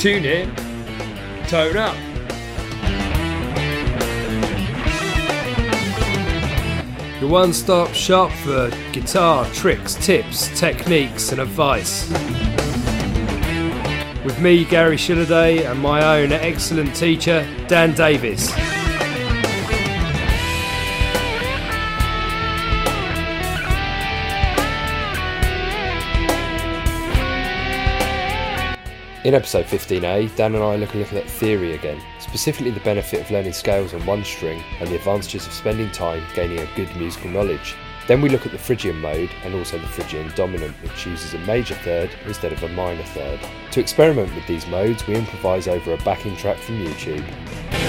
Tune in, tone up. Your one stop shop for guitar tricks, tips, techniques, and advice. With me, Gary Shilliday, and my own excellent teacher, Dan Davis. In episode 15a, Dan and I look a little at theory again, specifically the benefit of learning scales on one string and the advantages of spending time gaining a good musical knowledge. Then we look at the Phrygian mode and also the Phrygian dominant, which chooses a major third instead of a minor third. To experiment with these modes, we improvise over a backing track from YouTube.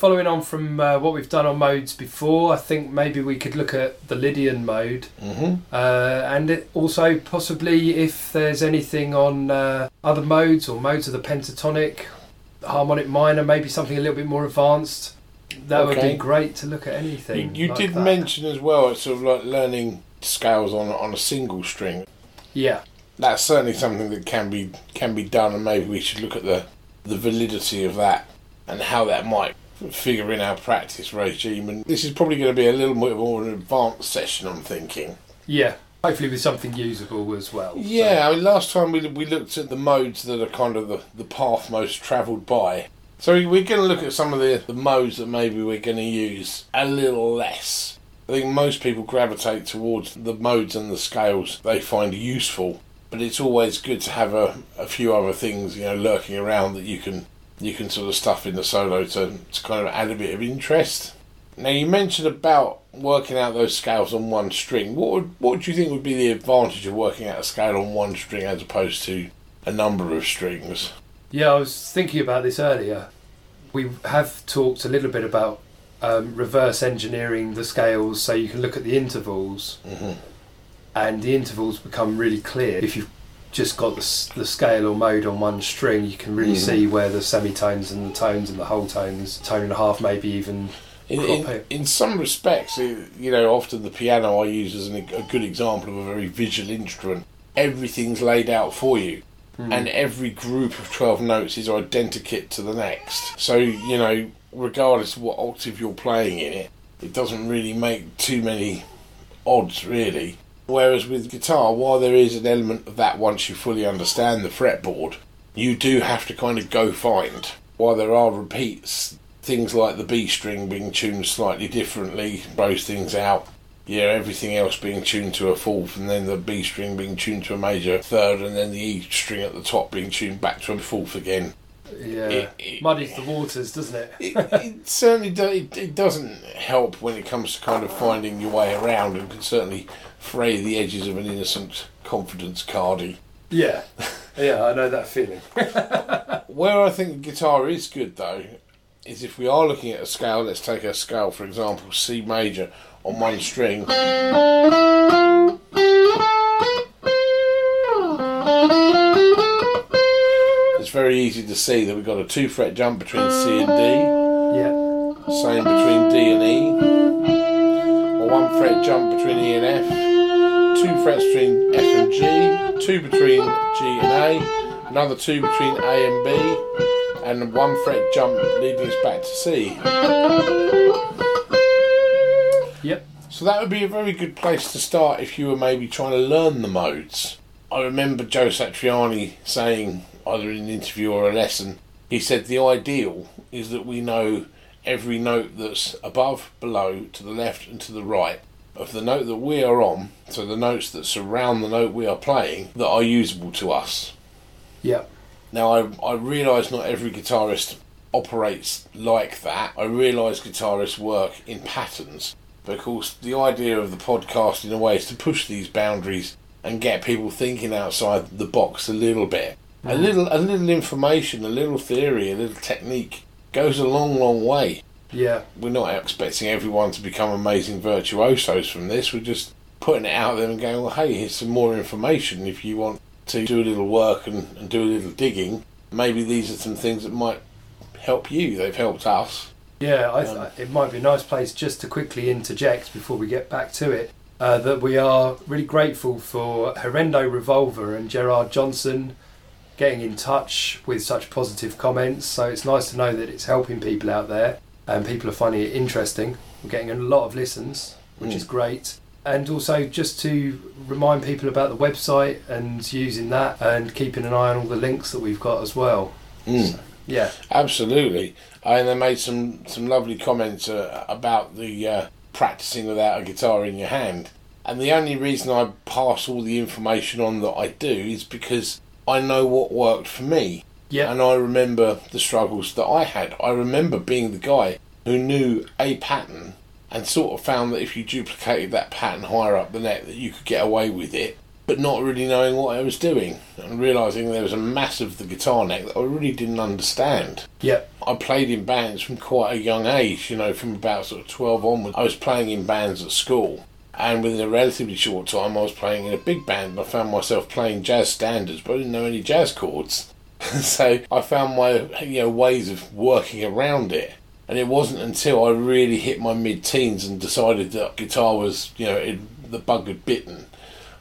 Following on from uh, what we've done on modes before, I think maybe we could look at the Lydian mode, Mm-hmm. uh, and it also possibly if there's anything on uh, other modes or modes of the pentatonic, harmonic minor, maybe something a little bit more advanced. That would be great to look at anything. you like did that. mention as well, it's sort of like learning scales on on a single string. yeah, That's certainly something that can be can be done, and maybe we should look at the the validity of that and how that might figure in our practice regime. And this is probably going to be a little bit more of an advanced session, I'm thinking. yeah. Hopefully with something usable as well. so- Yeah, I mean, last time we we looked at the modes that are kind of the, the path most travelled by. So we- we're going to look at some of the, the modes that maybe we're going to use a little less. I think most people gravitate towards the modes and the scales they find useful, but it's always good to have a, a few other things you know lurking around that you can you can sort of stuff in the solo to, to kind of add a bit of interest. Now you mentioned about working out those scales on one string. What would what do you think would be the advantage of working out a scale on one string as opposed to a number of strings? Yeah, I was thinking about this earlier. We have talked a little bit about um, reverse engineering the scales so you can look at the intervals Mhm. and the intervals become really clear. If you've just got the, the scale or mode on one string, you can really Mhm. see where the semitones and the tones and the whole tones, tone and a half, maybe even. In, in, in some respects, it- you know, often the piano I use as an, a good example of a very visual instrument. Everything's laid out for you, Hmm. and every group of 12 notes is identical to the next. So, you know, regardless of what octave you're playing in it, it doesn't really make too many odds, really. Whereas with guitar, while there is an element of that once you fully understand the fretboard, you do have to kind of go find. While there are repeats, things like the B string being tuned slightly differently throws things out. Yeah, everything else being tuned to a fourth, and then the B string being tuned to a major third, and then the E string at the top being tuned back to a fourth again. Yeah, It- it- muddies the waters, doesn't it? It, it certainly do, it, it doesn't help when it comes to kind of finding your way around, and can certainly fray the edges of an innocent confidence cardy. yeah, yeah, I know that feeling. Where I think the guitar is good though is if we are looking at a scale, let's take a scale for example, C major on one string. It's very easy to see that we've got a two fret jump between C and D, Yeah, same between D and E. A one fret jump between E and F, two frets between F and G, two between G and A, another two between A and B, and one fret jump leading us back to C. yep, So that would be a very good place to start if you were maybe trying to learn the modes. I remember Joe Satriani saying, either in an interview or a lesson, he said the ideal is that we know every note that's above, below, to the left, and to the right of the note that we are on, so the notes that surround the note we are playing that are usable to us. yep. Now, I, I realise not every guitarist operates like that. I realise guitarists work in patterns. But of course, the idea of the podcast, in a way, is to push these boundaries and get people thinking outside the box a little bit. A little, a little information, a little theory, a little technique goes a long, long way. Yeah, We're not expecting everyone to become amazing virtuosos from this. We're just putting it out there and going, well, hey, here's some more information. If you want to do a little work and, and do a little digging, maybe these are some things that might help you. They've helped us. yeah. I th- Um, it might be a nice place just to quickly interject before we get back to it. Uh, that we are really grateful for Herendo Revolver and Gerard Johnson getting in touch with such positive comments. So it's nice to know that it's helping people out there and people are finding it interesting. We're getting a lot of listens, which Mm. is great. And also just to remind people about the website and using that and keeping an eye on all the links that we've got as well. Mm. Yeah, Absolutely. And they made some, some lovely comments uh, about the uh, practicing without a guitar in your hand. And the only reason I pass all the information on that I do is because I know what worked for me. yeah, And I remember the struggles that I had. I remember being the guy who knew a pattern and sort of found that if you duplicated that pattern higher up the neck that you could get away with it, but not really knowing what I was doing and realizing there was a mass of the guitar neck that I really didn't understand. yeah, I played in bands from quite a young age, you know, from about sort of 12 onwards. I was playing in bands at school, and within a relatively short time, I was playing in a big band, and I found myself playing jazz standards, but I didn't know any jazz chords. so I found my, you know, ways of working around it. And it wasn't until I really hit my mid teens and decided that guitar was, you know, it, the bug had bitten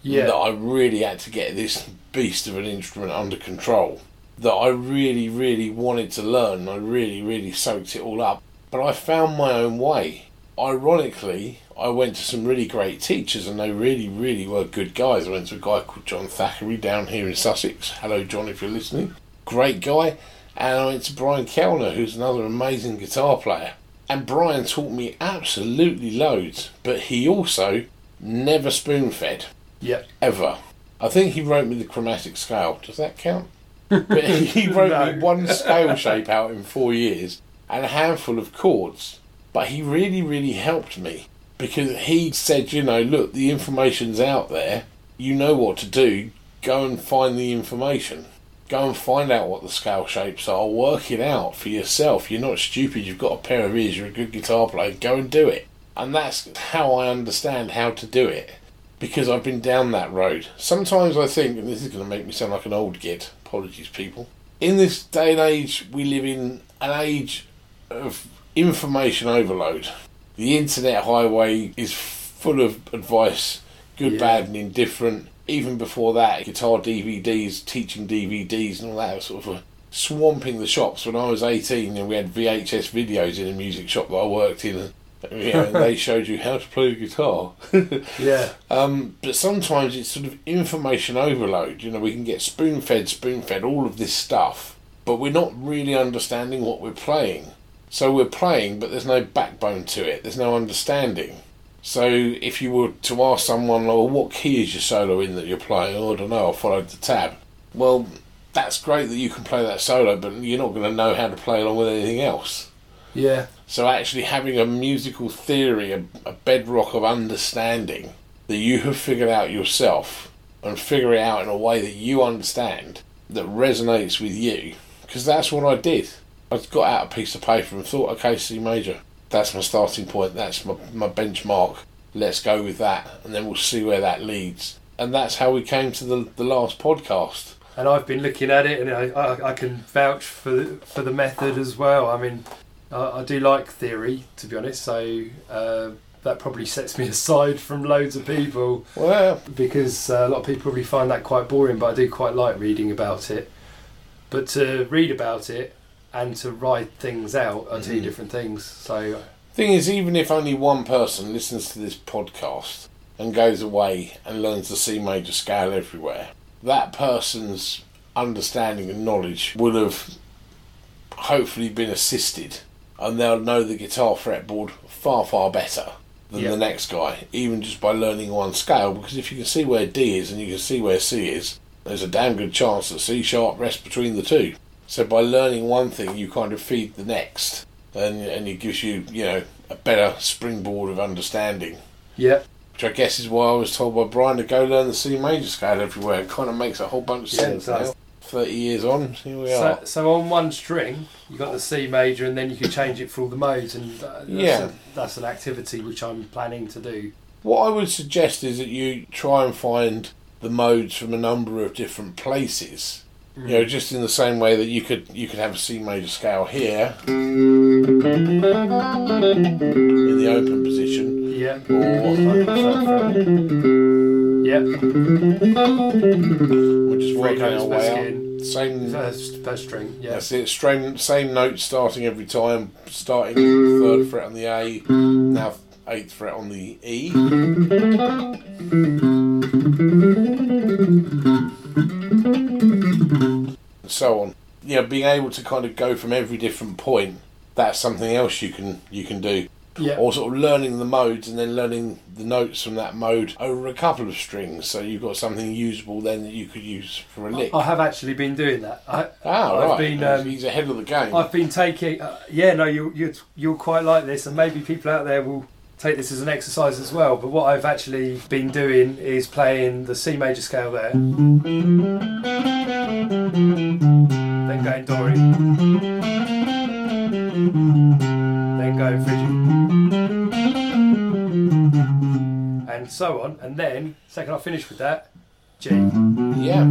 yeah. that I really had to get this beast of an instrument under control. That I really, really wanted to learn. I really, really soaked it all up. But I found my own way. Ironically, I went to some really great teachers and they really, really were good guys. I went to a guy called John Thackeray down here in Sussex. Hello, John, if you're listening. Great guy. And I went to Brian Kellner, who's another amazing guitar player. And Brian taught me absolutely loads, but he also never spoon fed yeah. ever. I think he wrote me the chromatic scale. Does that count? But he wrote me one scale shape out in four years and a handful of chords. But he really, really helped me because he said, you know, look, the information's out there. You know what to do. Go and find the information. Go and find out what the scale shapes are. Work it out for yourself. You're not stupid. You've got a pair of ears. You're a good guitar player. Go and do it. And that's how I understand how to do it because I've been down that road. Sometimes I think, and this is going to make me sound like an old git, apologies, people. In this day and age, we live in an age of information overload. The internet highway is full of advice, good, Yeah. bad, and indifferent. Even before that, guitar DVDs, teaching DVDs, and all that sort of swamping the shops. When I was 18, and we had VHS videos in a music shop that I worked in, and, you know, and they showed you how to play the guitar. Yeah, Um, but sometimes it's sort of information overload. You know, we can get spoon fed, spoon fed, all of this stuff, but we're not really understanding what we're playing. So we're playing, but there's no backbone to it, there's no understanding. So if you were to ask someone, oh, what key is your solo in that you're playing? Oh, I don't know, I followed the tab. Well, that's great that you can play that solo, but you're not going to know how to play along with anything else. yeah, So actually having a musical theory, a, a bedrock of understanding that you have figured out yourself and figure it out in a way that you understand that resonates with you. Because that's what I did. I got out a piece of paper and thought, okay, C major, that's my starting point, that's my, my benchmark. Let's go with that, and then we'll see where that leads. And that's how we came to the, the last podcast. and I've been looking at it, and I, I, I can vouch for the, for the method as well. I mean, I, I do like theory, to be honest. So uh, that probably sets me aside from loads of people Well, because uh, a lot of people probably find that quite boring. But I do quite like reading about it. But to read about it and to write things out are 2 Mhm. different things. So Thing is, even if only one person listens to this podcast and goes away and learns the C major scale everywhere, that person's understanding and knowledge will have hopefully been assisted and they'll know the guitar fretboard far, far better than Yeah. the next guy, even just by learning one scale. Because if you can see where D is and you can see where C is, there's a damn good chance that C sharp rests between the two. So by learning one thing, you kind of feed the next, and and it gives you you know a better springboard of understanding. yeah, Which I guess is why I was told by Brian to go learn the C major scale everywhere. It kind of makes a whole bunch of Yeah, sense now. thirty years on, here we So, are. so on one string, you got the C major, and then you can change it for all the modes, and uh, that's, Yeah. a, that's an activity which I'm planning to do. What I would suggest is that you try and find the modes from a number of different places. You know, just in the same way that you could you could have a C major scale here in the open position, Yeah. or Yeah. we're just Three working our way up. Same First, first string. Yeah. That's it. Same, same note starting every time. Starting third fret on the A, now eighth fret on the E. And so on. You know, being able to kind of go from every different point. That's something else you can you can do. Yeah. Or sort of learning the modes and then learning the notes from that mode over a couple of strings. So you've got something usable then that you could use for a lick. I have actually been doing that. I, Ah, I've right. been, um, He's ahead of the game. I've been taking. Uh, yeah, no, you you you'll quite like this, and maybe people out there will take this as an exercise as well. But what I've actually been doing is playing the C major scale there, then going Dori, then going Phrygian, and so on. And then second I finish with that, G. yeah.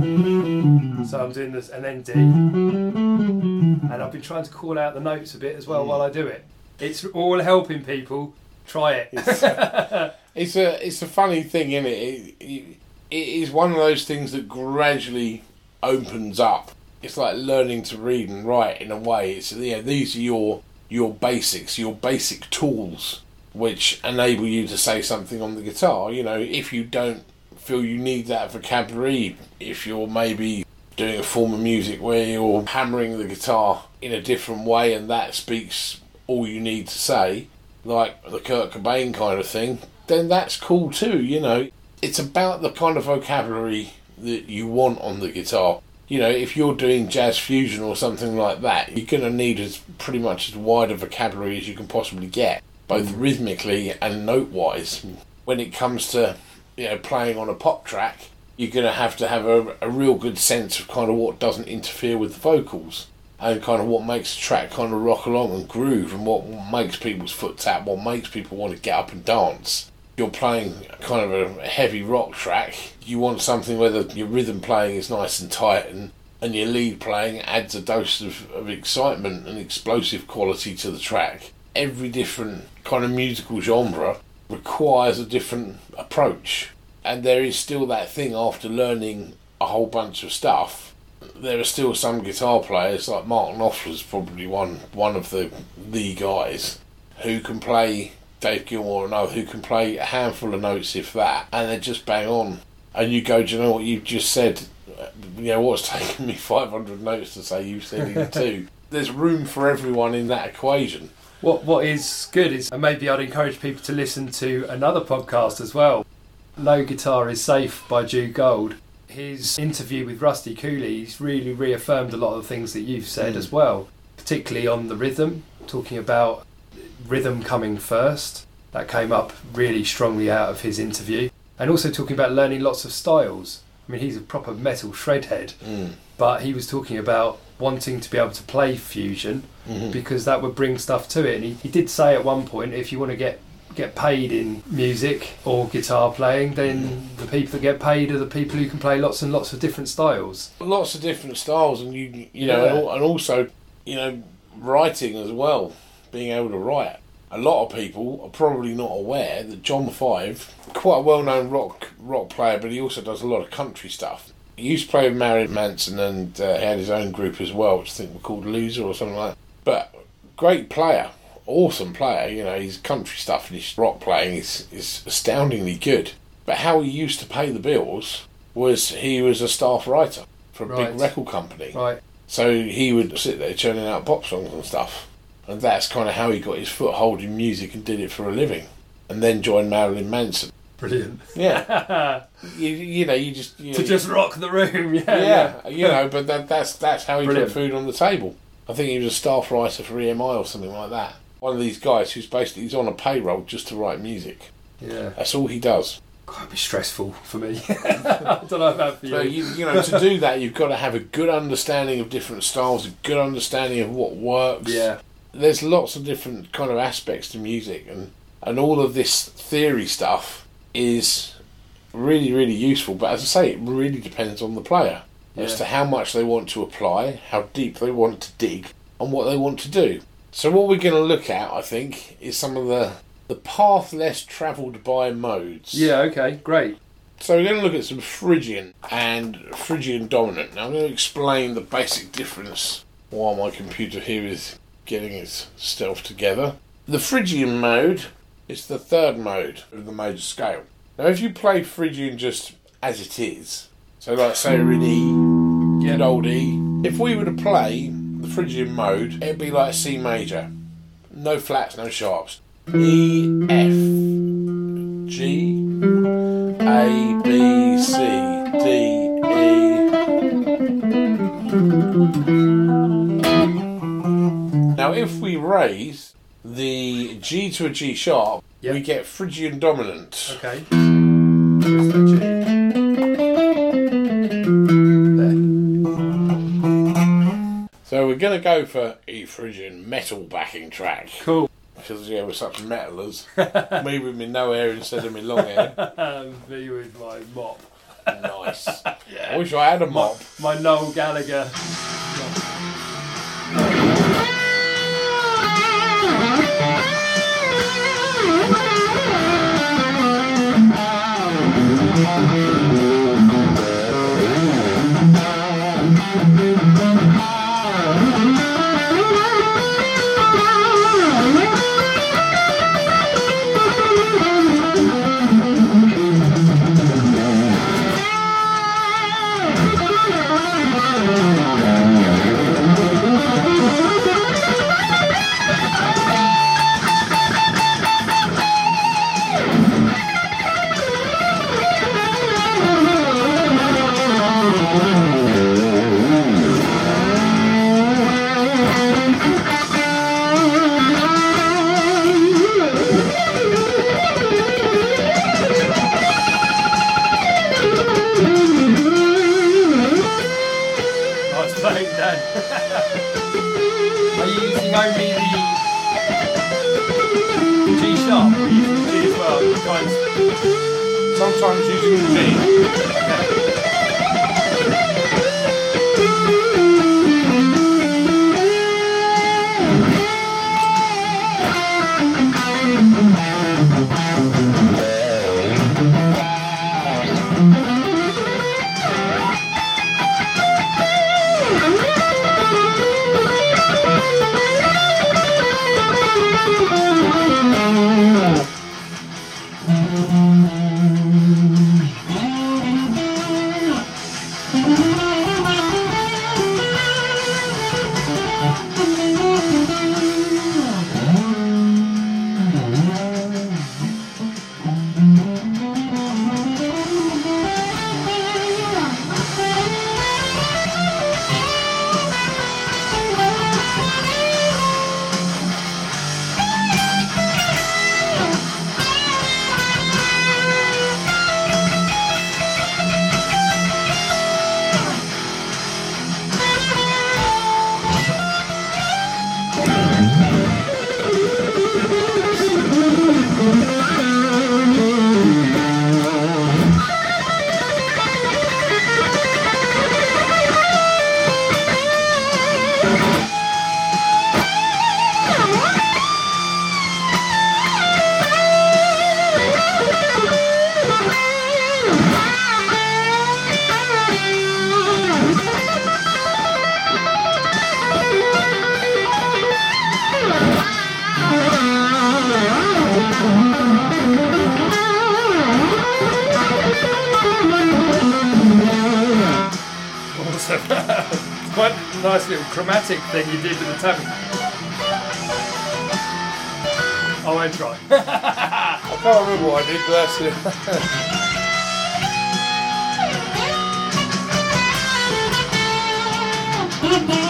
So I'm doing this, and then D. And I've been trying to call out the notes a bit as well while I do it. It's all helping people. Try it. It's a it's a funny thing, isn't it? It, it? it is one of those things that gradually opens up. It's like learning to read and write in a way. It's yeah, these are your your basics, your basic tools, which enable you to say something on the guitar. You know, if you don't feel you need that vocabulary, if you're maybe doing a form of music where you're hammering the guitar in a different way and that speaks all you need to say, like the Kurt Cobain kind of thing, then that's cool too, you know. It's about the kind of vocabulary that you want on the guitar. You know, if you're doing jazz fusion or something like that, you're going to need as pretty much as wide a vocabulary as you can possibly get, both rhythmically and note wise. When it comes to, you know, playing on a pop track, you're going to have to have a, a real good sense of kind of what doesn't interfere with the vocals and kind of what makes the track kind of rock along and groove and what makes people's foot tap, what makes people want to get up and dance. You're playing kind of a heavy rock track, you want something where the, your rhythm playing is nice and tight and, and your lead playing adds a dose of, of excitement and explosive quality to the track. Every different kind of musical genre requires a different approach. And there is still that thing after learning a whole bunch of stuff there are still some guitar players like Mark Knopfler's probably one one of the the guys who can play Dave Gilmour and other who can play a handful of notes if that and they're just bang on and you go do you know what you've just said you know what's taken me 500 notes to say you've said it too there's room for everyone in that equation what What is good is, and maybe I'd encourage people to listen to another podcast as well. No Guitar is Safe by Jude Gold. His interview with Rusty Cooley, he's really reaffirmed a lot of the things that you've said Mm. as well, particularly on the rhythm, talking about rhythm coming first. That came up really strongly out of his interview. And also talking about learning lots of styles. I mean, he's a proper metal shredhead, mm. but he was talking about wanting to be able to play fusion Mhm. because that would bring stuff to it. And he, he did say at one point, if you want to get get paid in music or guitar playing, then the people that get paid are the people who can play lots and lots of different styles. lots of different styles, and you you know, Yeah. and, and also you know, writing as well, being able to write. A lot of people are probably not aware that John Five, quite a well-known rock rock player, but he also does a lot of country stuff. He used to play with Marilyn Manson, and uh, he had his own group as well, which I think were called Loser or something like that. But great player, awesome player. You know, his country stuff and his rock playing is is astoundingly good. But how he used to pay the bills was he was a staff writer for a Right. big record company. Right. So he would sit there churning out pop songs and stuff. And that's kind of how he got his foothold in music and did it for a living. And then joined Marilyn Manson. Brilliant. Yeah. you, you know, you just. You to just rock the room, yeah. yeah, you know, but that, that's that's how he Brilliant. put food on the table. I think he was a staff writer for EMI or something like that. One of these guys who's basically he's on a payroll just to write music. Yeah. That's all he does. Quite be stressful for me. I don't know about for you. So you, you know, to do that, you've got to have a good understanding of different styles, a good understanding of what works. yeah, There's lots of different kind of aspects to music, and and all of this theory stuff is really really useful. But as I say, it really depends on the player as to how much they want to apply, how deep they want to dig, and what they want to do. So what we're going to look at, I think, is some of the the path less travelled by modes. yeah. Okay, great. So we're going to look at some Phrygian and Phrygian dominant. Now I'm going to explain the basic difference while my computer here is getting its stuff together. The Phrygian mode is the third mode of the major scale. Now if you play Phrygian just as it is, so like say we're in E, good old E, if we were to play the Phrygian mode, it'd be like C major. No flats, no sharps. E, F, G, a, B, C, D, E. Now, if we raise the G to a G sharp, Yep. we get Phrygian dominant. Okay. Going to go for E Phrygian metal backing track. Cool. Because, yeah, we're such metalers. Me with me no hair instead of me long hair. Me with my mop. Nice. yeah. I wish I had a mop. My Noel Gallagher. Nice little chromatic thing you did with the tabby. I won't try. I can't remember what I did, but that's it. That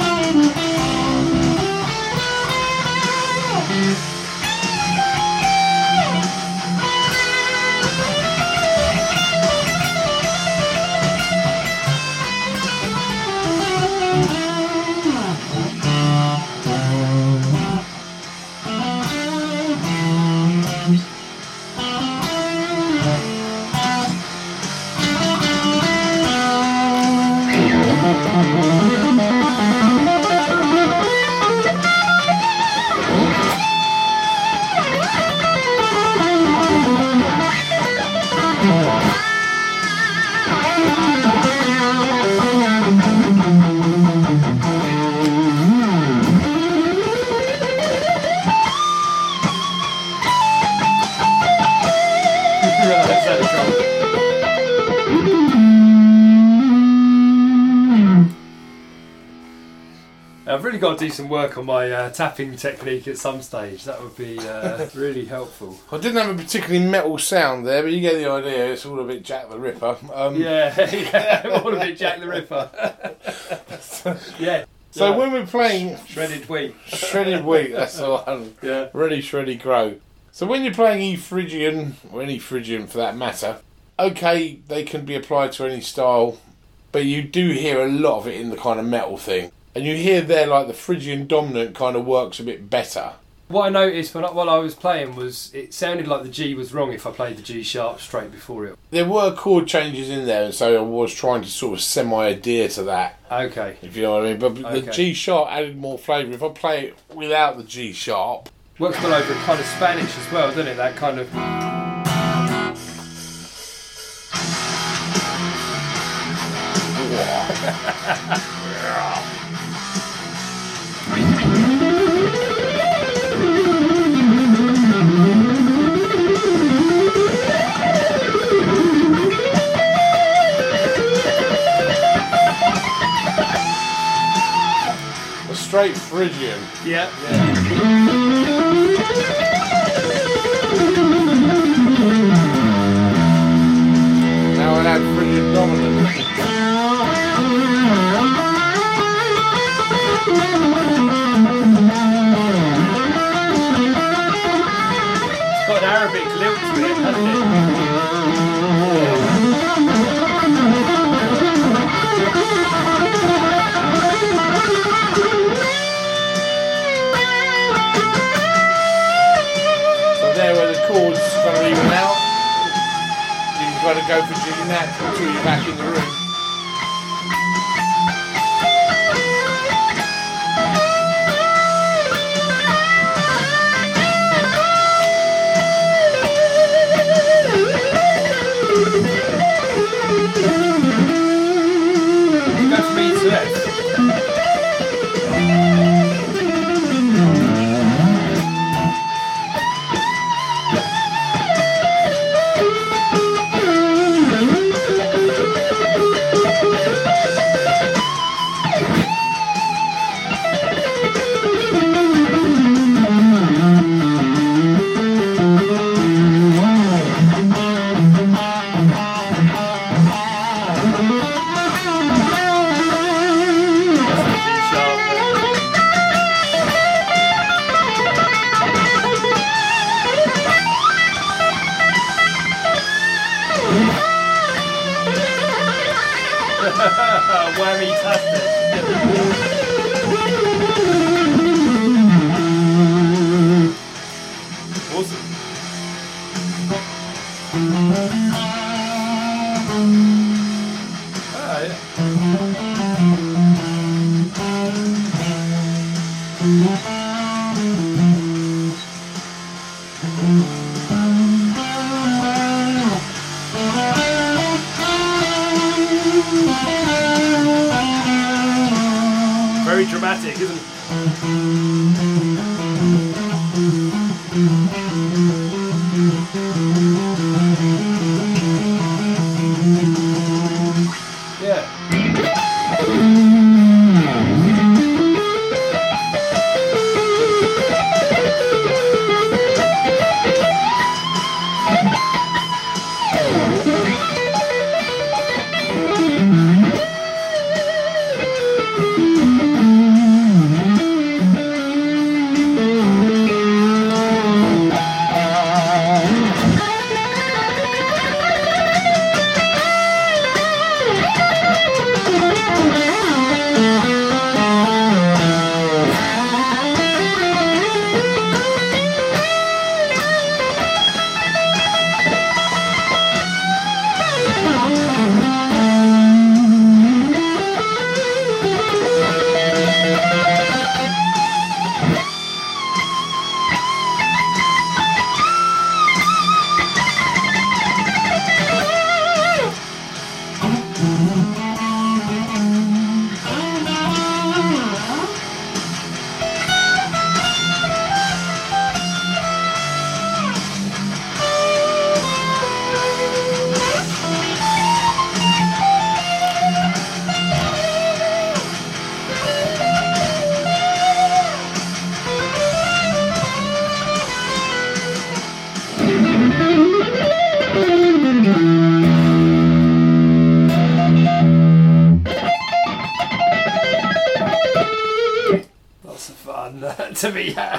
I've got to do some work on my uh, tapping technique at some stage. That would be uh, really helpful. I didn't have a particularly metal sound there, but you get the idea. It's all a bit Jack the Ripper. Um, Yeah, yeah, all a bit Jack the Ripper. yeah. So Yeah. when we're playing shredded wheat. shredded wheat, that's the one. Yeah. Really shreddy grow. So when you're playing E Phrygian, or any Phrygian for that matter, okay, they can be applied to any style, but you do hear a lot of it in the kind of metal thing. And you hear there like the Phrygian dominant kind of works a bit better. What I noticed when I, while I was playing was it sounded like the G was wrong if I played the G sharp straight before it. There were chord changes in there, and so I was trying to sort of semi adhere to that, Okay. if you know what I mean. But the G sharp added more flavour. If I play it without the G sharp, Works well over kind of Spanish as well, doesn't it? That kind of. straight Phrygian. Yeah. Now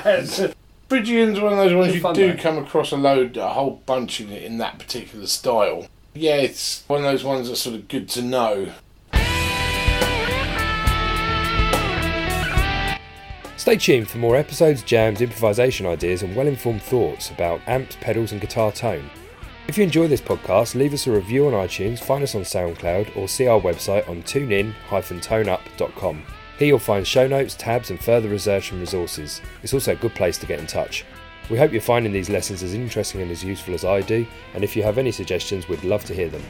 be had. Phrygian's one of those ones you do though. come across a load, a whole bunch in it in that particular style. Yeah, it's one of those ones that's sort of good to know. Stay tuned for more episodes, jams, improvisation ideas, and well informed thoughts about amps, pedals, and guitar tone. If you enjoy this podcast, leave us a review on iTunes, find us on SoundCloud, or see our website on tunein-toneup.com. Here you'll find show notes, tabs, and further research and resources. It's also a good place to get in touch. We hope you're finding these lessons as interesting and as useful as I do, and if you have any suggestions, we'd love to hear them.